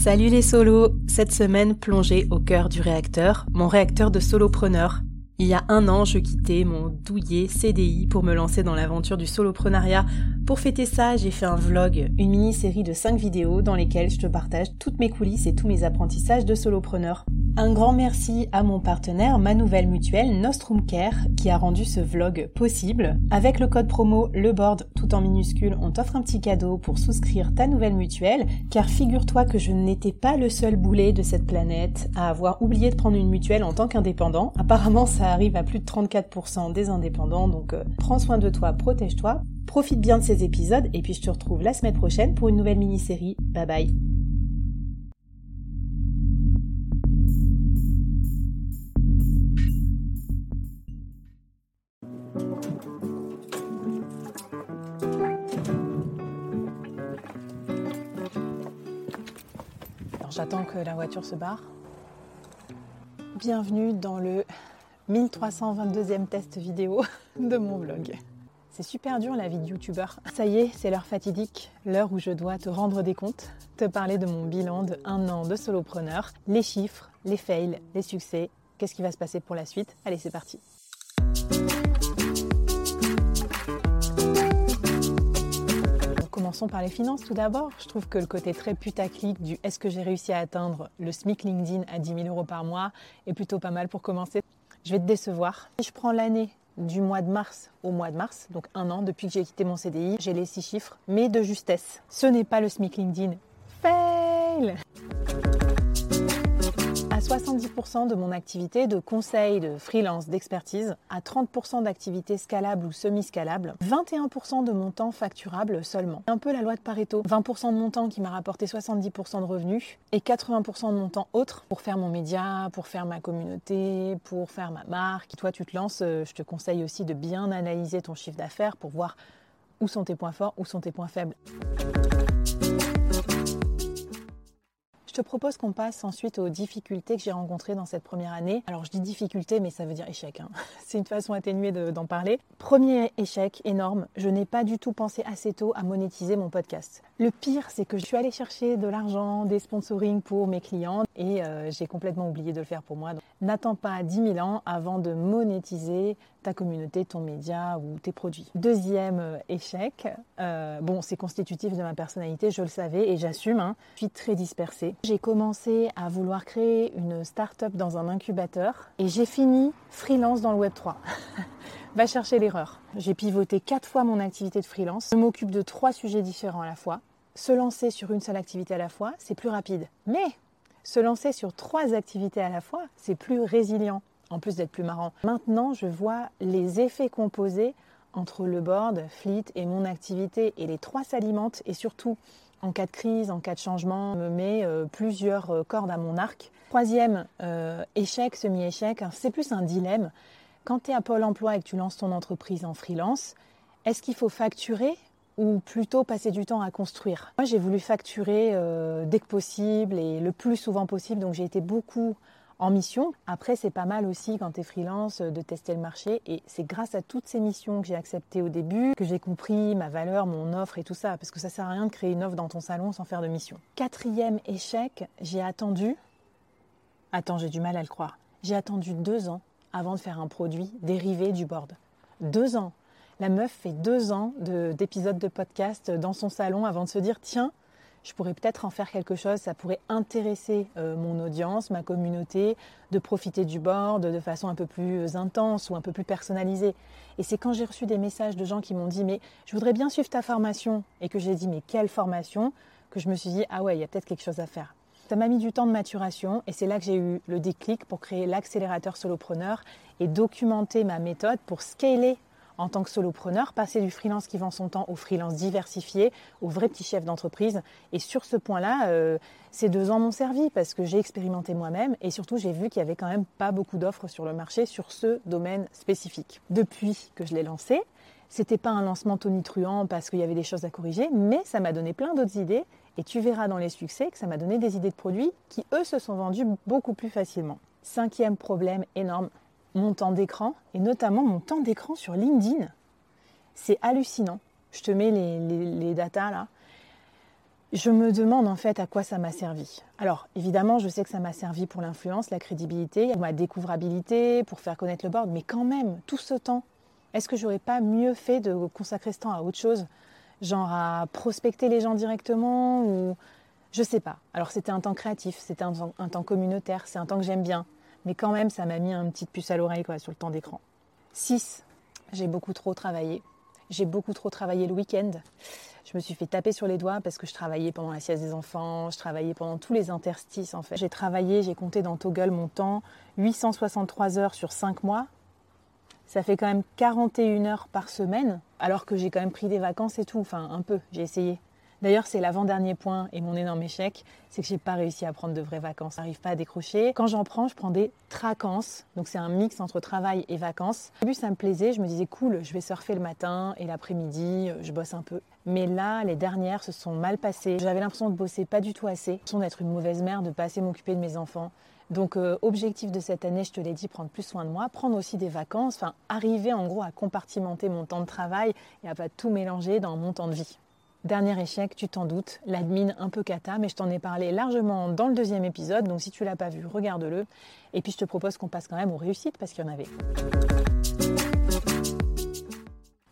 Salut les solos Cette semaine, plongée au cœur du réacteur, mon réacteur de solopreneur. Il y a un an, je quittais mon douillet CDI pour me lancer dans l'aventure du soloprenariat. Pour fêter ça, j'ai fait un vlog, une mini-série de 5 vidéos dans lesquelles je te partage toutes mes coulisses et tous mes apprentissages de solopreneur. Un grand merci à mon partenaire, ma nouvelle mutuelle Nostrum Care, qui a rendu ce vlog possible. Avec le code promo LEBORD tout en minuscule, on t'offre un petit cadeau pour souscrire ta nouvelle mutuelle, car figure-toi que je n'étais pas le seul boulet de cette planète à avoir oublié de prendre une mutuelle en tant qu'indépendant. Apparemment, ça arrive à plus de 34% des indépendants, donc euh, prends soin de toi, protège-toi, profite bien de ces épisodes, et puis je te retrouve la semaine prochaine pour une nouvelle mini-série. Bye bye j'attends que la voiture se barre. Bienvenue dans le 1322e test vidéo de mon vlog. C'est super dur la vie de youtubeur. Ça y est, c'est l'heure fatidique, l'heure où je dois te rendre des comptes, te parler de mon bilan de un an de solopreneur, les chiffres, les fails, les succès, qu'est-ce qui va se passer pour la suite? Allez, c'est parti. Commençons par les finances tout d'abord. Je trouve que le côté très putaclic du est-ce que j'ai réussi à atteindre le SMIC LinkedIn à 10 000 euros par mois est plutôt pas mal pour commencer. Je vais te décevoir. Si je prends l'année du mois de mars au mois de mars, donc un an depuis que j'ai quitté mon CDI, j'ai les six chiffres, mais de justesse. Ce n'est pas le SMIC LinkedIn. Fail 70% de mon activité de conseil, de freelance, d'expertise, à 30% d'activité scalable ou semi-scalable, 21% de mon temps facturable seulement. Un peu la loi de Pareto. 20% de mon temps qui m'a rapporté 70% de revenus et 80% de mon temps autre pour faire mon média, pour faire ma communauté, pour faire ma marque. Toi, tu te lances, euh, je te conseille aussi de bien analyser ton chiffre d'affaires pour voir où sont tes points forts, où sont tes points faibles. Te propose qu'on passe ensuite aux difficultés que j'ai rencontrées dans cette première année. Alors je dis difficultés, mais ça veut dire échec. Hein. C'est une façon atténuée d'en parler. Premier échec énorme, je n'ai pas du tout pensé assez tôt à monétiser mon podcast. Le pire, c'est que je suis allée chercher de l'argent, des sponsorings pour mes clients et euh, j'ai complètement oublié de le faire pour moi. N'attends pas 10 000 ans avant de monétiser ta communauté, ton média ou tes produits. Deuxième euh, échec, euh, bon, c'est constitutif de ma personnalité, je le savais et j'assume. Hein. Je suis très dispersée. J'ai commencé à vouloir créer une start-up dans un incubateur et j'ai fini freelance dans le Web 3. Va chercher l'erreur. J'ai pivoté quatre fois mon activité de freelance. Je m'occupe de trois sujets différents à la fois. Se lancer sur une seule activité à la fois, c'est plus rapide. Mais se lancer sur trois activités à la fois, c'est plus résilient, en plus d'être plus marrant. Maintenant, je vois les effets composés entre le board, Fleet et mon activité, et les trois s'alimentent, et surtout, en cas de crise, en cas de changement, me met euh, plusieurs euh, cordes à mon arc. Troisième euh, échec, semi-échec, hein, c'est plus un dilemme. Quand tu es à Pôle emploi et que tu lances ton entreprise en freelance, est-ce qu'il faut facturer ou plutôt passer du temps à construire Moi, j'ai voulu facturer dès que possible et le plus souvent possible, donc j'ai été beaucoup en mission. Après, c'est pas mal aussi quand tu es freelance de tester le marché et c'est grâce à toutes ces missions que j'ai acceptées au début que j'ai compris ma valeur, mon offre et tout ça parce que ça sert à rien de créer une offre dans ton salon sans faire de mission. Quatrième échec, j'ai attendu. Attends, j'ai du mal à le croire. J'ai attendu deux ans avant de faire un produit dérivé du board. Deux ans. La meuf fait deux ans d'épisodes de, podcast dans son salon avant de se dire tiens, je pourrais peut-être en faire quelque chose, ça pourrait intéresser euh, mon audience, ma communauté, de profiter du board de façon un peu plus intense ou un peu plus personnalisée. Et c'est quand j'ai reçu des messages de gens qui m'ont dit mais je voudrais bien suivre ta formation et que j'ai dit mais quelle formation? Que je me suis dit ah ouais, il y a peut-être quelque chose à faire. Ça m'a mis du temps de maturation et c'est là que j'ai eu le déclic pour créer l'accélérateur solopreneur et documenter ma méthode pour scaler en tant que solopreneur, passer du freelance qui vend son temps au freelance diversifié, au vrai petit chef d'entreprise. Et sur ce point-là, euh, ces deux ans m'ont servi parce que j'ai expérimenté moi-même et surtout j'ai vu qu'il y avait quand même pas beaucoup d'offres sur le marché sur ce domaine spécifique. Depuis que je l'ai lancé, c'était pas un lancement tonitruant parce qu'il y avait des choses à corriger, mais ça m'a donné plein d'autres idées et tu verras dans les succès que ça m'a donné des idées de produits qui, eux, se sont vendus beaucoup plus facilement. Cinquième problème énorme, mon temps d'écran, et notamment mon temps d'écran sur LinkedIn. C'est hallucinant. Je te mets les, les, datas là. Je me demande en fait à quoi ça m'a servi. Alors évidemment, je sais que ça m'a servi pour l'influence, la crédibilité, ma découvrabilité, pour faire connaître le board, mais quand même, tout ce temps, est-ce que j'aurais pas mieux fait de consacrer ce temps à autre chose? Genre à prospecter les gens directement ou je sais pas. Alors c'était un temps créatif, c'était un, temps communautaire, c'est un temps que j'aime bien, mais quand même ça m'a mis un petit puce à l'oreille sur le temps d'écran. 6. J'ai beaucoup trop travaillé. J'ai beaucoup trop travaillé le week-end. Je me suis fait taper sur les doigts parce que je travaillais pendant la sieste des enfants, je travaillais pendant tous les interstices en fait. J'ai travaillé, j'ai compté dans Toggle mon temps, 863 heures sur 5 mois, ça fait quand même 41 heures par semaine, alors que j'ai quand même pris des vacances et tout, enfin un peu, j'ai essayé. D'ailleurs, c'est l'avant-dernier point et mon énorme échec, c'est que j'ai pas réussi à prendre de vraies vacances. J'arrive pas à décrocher. Quand j'en prends, je prends des tracances. Donc c'est un mix entre travail et vacances. Au début, ça me plaisait. Je me disais cool, je vais surfer le matin et l'après-midi, je bosse un peu. Mais là, les dernières se sont mal passées. J'avais l'impression de bosser pas du tout assez, l'impression d'être une mauvaise mère, de pas assez m'occuper de mes enfants. Donc, euh, objectif de cette année, je te l'ai dit, prendre plus soin de moi, prendre aussi des vacances, enfin, arriver en gros à compartimenter mon temps de travail et à pas tout mélanger dans mon temps de vie. Dernier échec, tu t'en doutes, l'admin un peu cata, mais je t'en ai parlé largement dans le deuxième épisode, donc si tu l'as pas vu, regarde-le. Et puis je te propose qu'on passe quand même aux réussites parce qu'il y en avait.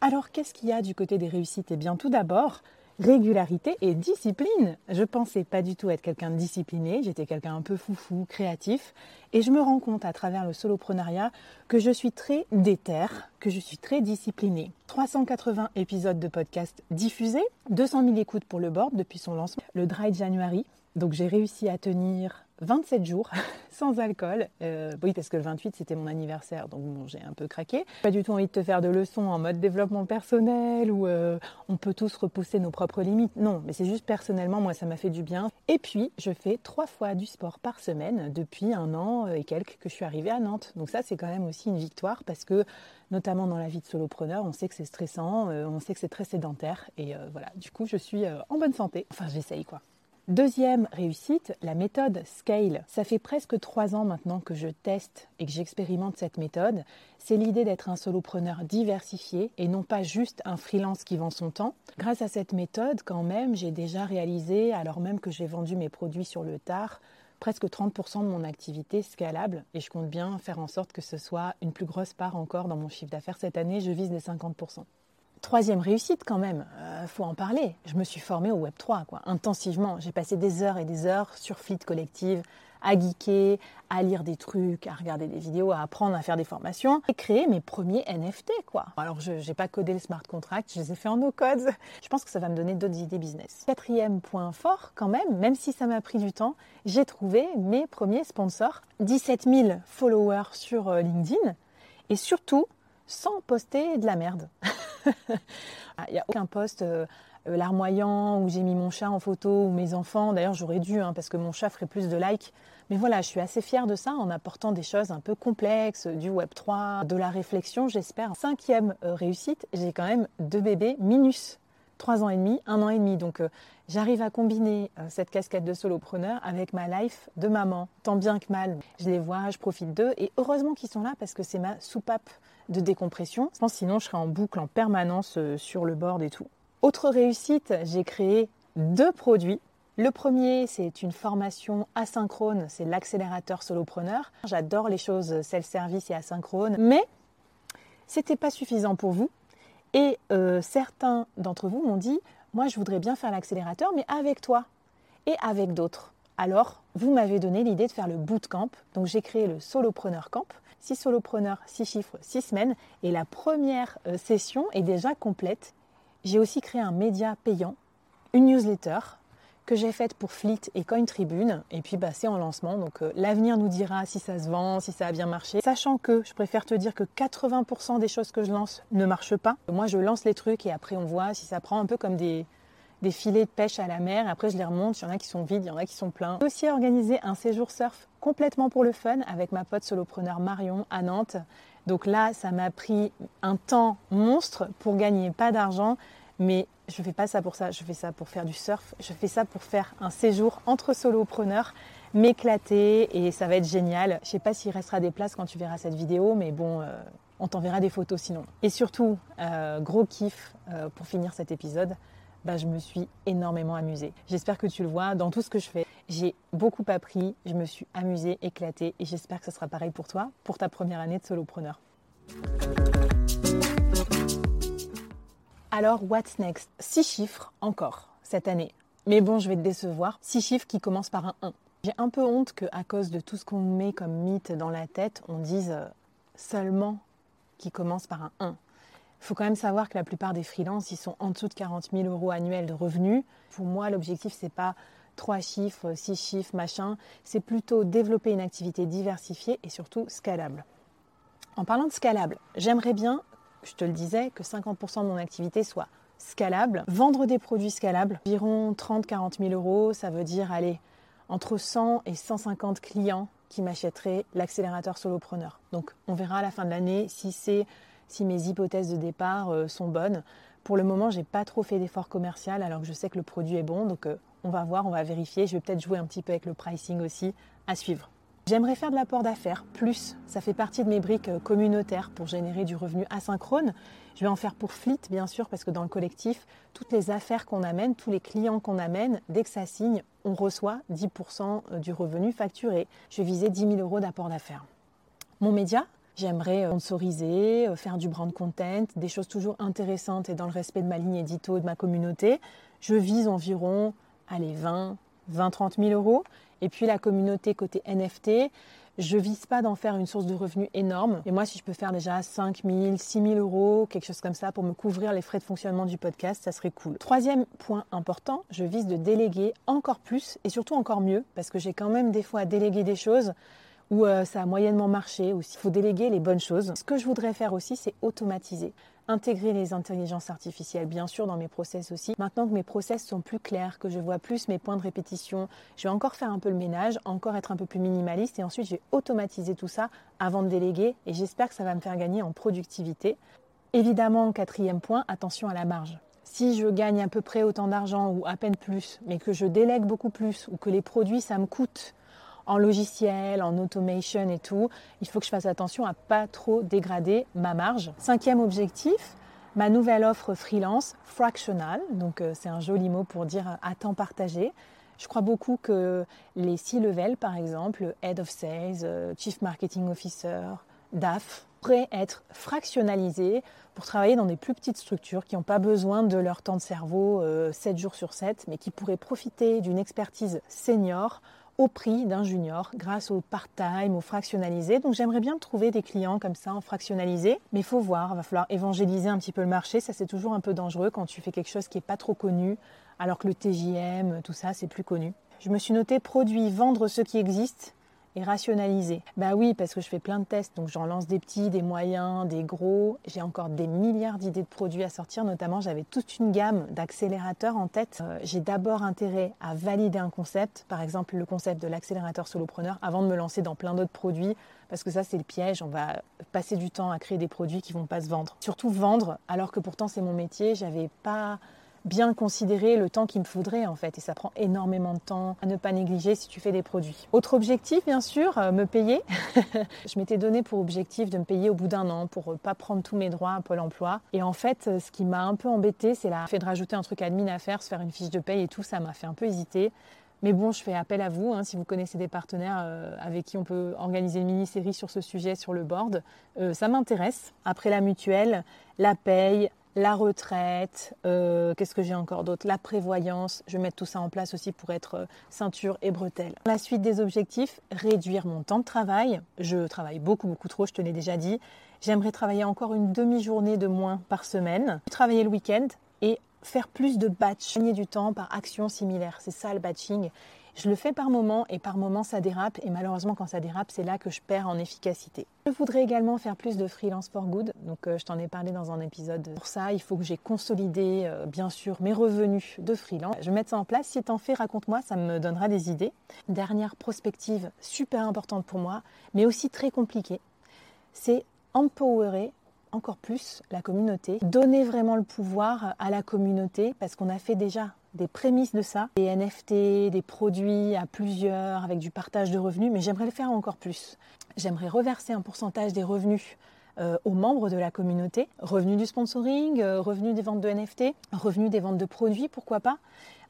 Alors qu'est-ce qu'il y a du côté des réussites? Eh bien tout d'abord, régularité et discipline. Je pensais pas du tout être quelqu'un de discipliné, j'étais quelqu'un un peu foufou, créatif, et je me rends compte à travers le soloprenariat que je suis très déter, que je suis très disciplinée. 380 épisodes de podcast diffusés, 200 000 écoutes pour le board depuis son lancement, le Dry January. Donc j'ai réussi à tenir 27 jours sans alcool. Euh, oui, parce que le 28, c'était mon anniversaire, donc j'ai un peu craqué. Pas du tout envie de te faire de leçons en mode développement personnel ou euh, on peut tous repousser nos propres limites. Non, mais c'est juste personnellement, moi, ça m'a fait du bien. Et puis, je fais trois fois du sport par semaine depuis un an et quelques que je suis arrivée à Nantes. Donc ça, c'est quand même aussi une victoire parce que, notamment dans la vie de solopreneur, on sait que c'est stressant, euh, on sait que c'est très sédentaire. Et voilà, du coup, je suis en bonne santé. Enfin, j'essaye quoi. Deuxième réussite, la méthode Scale. Ça fait presque trois ans maintenant que je teste et que j'expérimente cette méthode. C'est l'idée d'être un solopreneur diversifié et non pas juste un freelance qui vend son temps. Grâce à cette méthode, quand même, j'ai déjà réalisé, alors même que j'ai vendu mes produits sur le tard, presque 30% de mon activité scalable et je compte bien faire en sorte que ce soit une plus grosse part encore dans mon chiffre d'affaires. Cette année, je vise les 50%. Troisième réussite quand même, euh, faut en parler. Je me suis formée au Web 3, quoi, intensivement. J'ai passé des heures et des heures sur Fleet Collective, à geeker, à lire des trucs, à regarder des vidéos, à apprendre à faire des formations et créer mes premiers NFT, quoi. Alors, je n'ai pas codé le smart contract, je les ai fait en no-code. Je pense que ça va me donner d'autres idées business. Quatrième point fort, quand même, même si ça m'a pris du temps, j'ai trouvé mes premiers sponsors. 17 000 followers sur euh, LinkedIn et surtout sans poster de la merde. Il n'y a aucun poste euh, euh, larmoyant où j'ai mis mon chat en photo ou mes enfants. D'ailleurs, j'aurais dû, hein, parce que mon chat ferait plus de likes. Mais voilà, je suis assez fière de ça en apportant des choses un peu complexes, du Web3, de la réflexion, j'espère. Cinquième euh, réussite, j'ai quand même deux bébés minus. Trois ans et demi, un an et demi. Donc j'arrive à combiner cette casquette de solopreneur avec ma life de maman, tant bien que mal. Je les vois, je profite d'eux et heureusement qu'ils sont là parce que c'est ma soupape de décompression. Je pense sinon je serais en boucle en permanence euh, sur le board et tout. Autre réussite, j'ai créé deux produits. Le premier, c'est une formation asynchrone, c'est l'accélérateur solopreneur. J'adore les choses self-service et asynchrone, mais c'était pas suffisant pour vous. Et euh, certains d'entre vous m'ont dit, moi je voudrais bien faire l'accélérateur, mais avec toi et avec d'autres. Alors, vous m'avez donné l'idée de faire le bootcamp. Donc, j'ai créé le Solopreneur Camp. 6 solopreneurs, 6 chiffres, 6 semaines. Et la première euh, session est déjà complète. J'ai aussi créé un média payant, une newsletter que j'ai faites pour Fleet et Coin Tribune. Et puis bah, c'est en lancement, donc euh, l'avenir nous dira si ça se vend, si ça a bien marché. Sachant que je préfère te dire que 80% des choses que je lance ne marchent pas. Moi je lance les trucs et après on voit si ça prend un peu comme des, des filets de pêche à la mer. Après, je les remonte. Il y en a qui sont vides, il y en a qui sont pleins. J'ai aussi organisé un séjour surf complètement pour le fun avec ma pote solopreneur Marion à Nantes. Donc là, ça m'a pris un temps monstre pour gagner pas d'argent, mais je fais pas ça pour ça. Je fais ça pour faire du surf. Je fais ça pour faire un séjour entre solopreneurs, m'éclater et ça va être génial. Je sais pas s'il restera des places quand tu verras cette vidéo, mais bon. Euh, on t'enverra des photos sinon. Et surtout, euh, gros kiff euh, pour finir cet épisode, bah, je me suis énormément amusée. J'espère que tu le vois dans tout ce que je fais. J'ai beaucoup appris, je me suis amusée, éclatée et j'espère que ce sera pareil pour toi, pour ta première année de solopreneur. Alors, what's next? Six chiffres encore cette année. Mais bon, je vais te décevoir. Six chiffres qui commencent par un 1. J'ai un peu honte qu'à cause de tout ce qu'on met comme mythe dans la tête, on dise euh, seulement qui commence par un 1. Il faut quand même savoir que la plupart des freelances, ils sont en dessous de 40 000 euros annuels de revenus. Pour moi, l'objectif, c'est pas trois chiffres, six chiffres, machin. C'est plutôt développer une activité diversifiée et surtout scalable. En parlant de scalable, j'aimerais bien, je te le disais, que 50% de mon activité soit scalable. Vendre des produits scalables, environ 30-40 000 euros, ça veut dire, aller entre 100 et 150 clients qui m'achèteraient l'accélérateur solopreneur. Donc on verra à la fin de l'année si si mes hypothèses de départ euh, sont bonnes. Pour le moment, j'ai pas trop fait d'effort commercial alors que je sais que le produit est bon. Donc euh, on va voir, on va vérifier. Je vais peut-être jouer un petit peu avec le pricing aussi à suivre. J'aimerais faire de l'apport d'affaires, plus ça fait partie de mes briques euh, communautaires pour générer du revenu asynchrone. Je vais en faire pour Fleet, bien sûr, parce que dans le collectif, toutes les affaires qu'on amène, tous les clients qu'on amène, dès que ça signe, on reçoit 10% du revenu facturé. Je vais viser 10 000 euros d'apport d'affaires. Mon média, J'aimerais euh, sponsoriser, euh, faire du brand content, des choses toujours intéressantes et dans le respect de ma ligne édito, de ma communauté. Je vise environ, allez, 20, 20, 30 000 euros. Et puis la communauté côté NFT, je vise pas d'en faire une source de revenus énorme. Et moi, si je peux faire déjà 5 000, 6 000 euros, quelque chose comme ça, pour me couvrir les frais de fonctionnement du podcast, ça serait cool. Troisième point important, je vise de déléguer encore plus et surtout encore mieux, parce que j'ai quand même des fois à déléguer des choses où euh, ça a moyennement marché aussi. Il faut déléguer les bonnes choses. Ce que je voudrais faire aussi, c'est automatiser. Intégrer les intelligences artificielles, bien sûr, dans mes process aussi. Maintenant que mes process sont plus clairs, que je vois plus mes points de répétition, je vais encore faire un peu le ménage, encore être un peu plus minimaliste et ensuite je vais automatiser tout ça avant de déléguer et j'espère que ça va me faire gagner en productivité. Évidemment, quatrième point, attention à la marge si je gagne à peu près autant d'argent ou à peine plus, mais que je délègue beaucoup plus ou que les produits, ça me coûte en logiciel, en automation et tout, il faut que je fasse attention à pas trop dégrader ma marge. Cinquième objectif, ma nouvelle offre freelance fractional, donc euh, c'est un joli mot pour dire à temps partagé. Je crois beaucoup que les C-level, par exemple, Head of Sales, euh, Chief Marketing Officer, DAF, pourraient être fractionnalisés pour travailler dans des plus petites structures qui n'ont pas besoin de leur temps de cerveau 7 euh, jours sur 7, mais qui pourraient profiter d'une expertise senior au prix d'un junior grâce au part-time, au fractionnalisé. Donc j'aimerais bien trouver des clients comme ça en fractionnalisé, mais faut voir, va falloir évangéliser un petit peu le marché, ça c'est toujours un peu dangereux quand tu fais quelque chose qui n'est pas trop connu, alors que le TJM, tout ça c'est plus connu. Je me suis noté produit, vendre ce qui existe et rationaliser. Bah oui, parce que je fais plein de tests, donc j'en lance des petits, des moyens, des gros. J'ai encore des milliards d'idées de produits à sortir, notamment j'avais toute une gamme d'accélérateurs en tête. Euh, j'ai d'abord intérêt à valider un concept, par exemple le concept de l'accélérateur solopreneur, avant de me lancer dans plein d'autres produits, parce que ça c'est le piège, on va passer du temps à créer des produits qui vont pas se vendre. Surtout vendre, alors que pourtant c'est mon métier, j'avais pas bien considérer le temps qu'il me faudrait en fait. Et ça prend énormément de temps à ne pas négliger si tu fais des produits. Autre objectif, bien sûr, euh, me payer. je m'étais donné pour objectif de me payer au bout d'un an pour euh, pas prendre tous mes droits à Pôle emploi. Et en fait, euh, ce qui m'a un peu embêté, c'est la fait de rajouter un truc admin à faire, se faire une fiche de paye et tout. Ça m'a fait un peu hésiter. Mais bon, je fais appel à vous, hein, si vous connaissez des partenaires avec qui on peut organiser une mini-série sur ce sujet sur le board. ça m'intéresse. Après la mutuelle, la paye, la retraite, euh, qu'est-ce que j'ai encore d'autre? La prévoyance, je vais mettre tout ça en place aussi pour être euh, ceinture et bretelle. La suite des objectifs, réduire mon temps de travail. Je travaille beaucoup, beaucoup trop, je te l'ai déjà dit. J'aimerais travailler encore une demi-journée de moins par semaine, travailler le week-end et faire plus de batch, gagner du temps par action similaire. C'est ça le batching. Je le fais par moment et par moment ça dérape et malheureusement quand ça dérape c'est là que je perds en efficacité. Je voudrais également faire plus de freelance for good, donc euh, je t'en ai parlé dans un épisode. Pour ça il faut que j'ai consolidé euh, bien sûr mes revenus de freelance. Je vais mettre ça en place, si t'en fais raconte-moi, ça me donnera des idées. Dernière prospective super importante pour moi, mais aussi très compliquée, c'est empowerer encore plus la communauté, donner vraiment le pouvoir à la communauté parce qu'on a fait déjà des prémices de ça, des NFT, des produits à plusieurs avec du partage de revenus, mais j'aimerais le faire encore plus. J'aimerais reverser un pourcentage des revenus euh, aux membres de la communauté, revenus du sponsoring, euh, revenus des ventes de NFT, revenus des ventes de produits, pourquoi pas.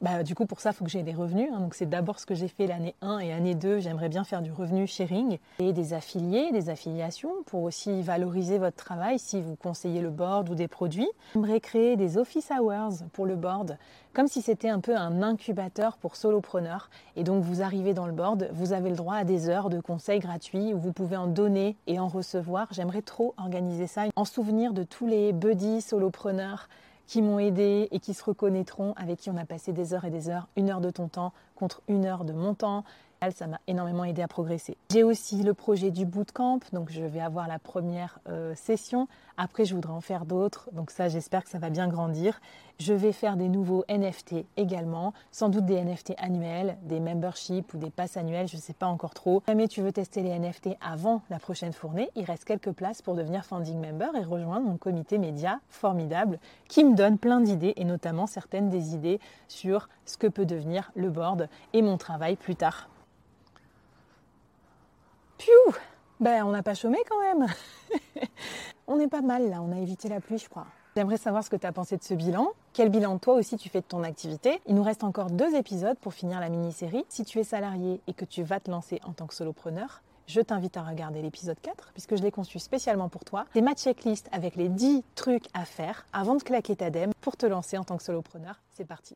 Bah, du coup, pour ça, il faut que j'ai des revenus. Hein. donc, c'est d'abord ce que j'ai fait l'année 1 et l'année 2. J'aimerais bien faire du revenu sharing et des affiliés, des affiliations pour aussi valoriser votre travail si vous conseillez le board ou des produits. J'aimerais créer des office hours pour le board, comme si c'était un peu un incubateur pour solopreneurs. Et donc, vous arrivez dans le board, vous avez le droit à des heures de conseils gratuits où vous pouvez en donner et en recevoir. J'aimerais trop organiser ça en souvenir de tous les buddies solopreneurs qui m'ont aidé et qui se reconnaîtront, avec qui on a passé des heures et des heures, une heure de ton temps contre une heure de mon temps, ça m'a énormément aidé à progresser. J'ai aussi le projet du bootcamp, donc je vais avoir la première euh, session. Après, je voudrais en faire d'autres, donc ça, j'espère que ça va bien grandir. Je vais faire des nouveaux NFT également, sans doute des NFT annuels, des memberships ou des passes annuelles, je ne sais pas encore trop. Si jamais tu veux tester les NFT avant la prochaine fournée, il reste quelques places pour devenir founding member et rejoindre mon comité média formidable qui me donne plein d'idées et notamment certaines des idées sur ce que peut devenir le board et mon travail plus tard. Ben, on n'a pas chômé quand même. on est pas mal là, on a évité la pluie, je crois. J'aimerais savoir ce que tu as pensé de ce bilan. Quel bilan toi aussi tu fais de ton activité? Il nous reste encore deux épisodes pour finir la mini-série. Si tu es salarié et que tu vas te lancer en tant que solopreneur, je t'invite à regarder l'épisode 4 puisque je l'ai conçu spécialement pour toi. C'est ma checklist avec les 10 trucs à faire avant de claquer ta dème pour te lancer en tant que solopreneur. C'est parti.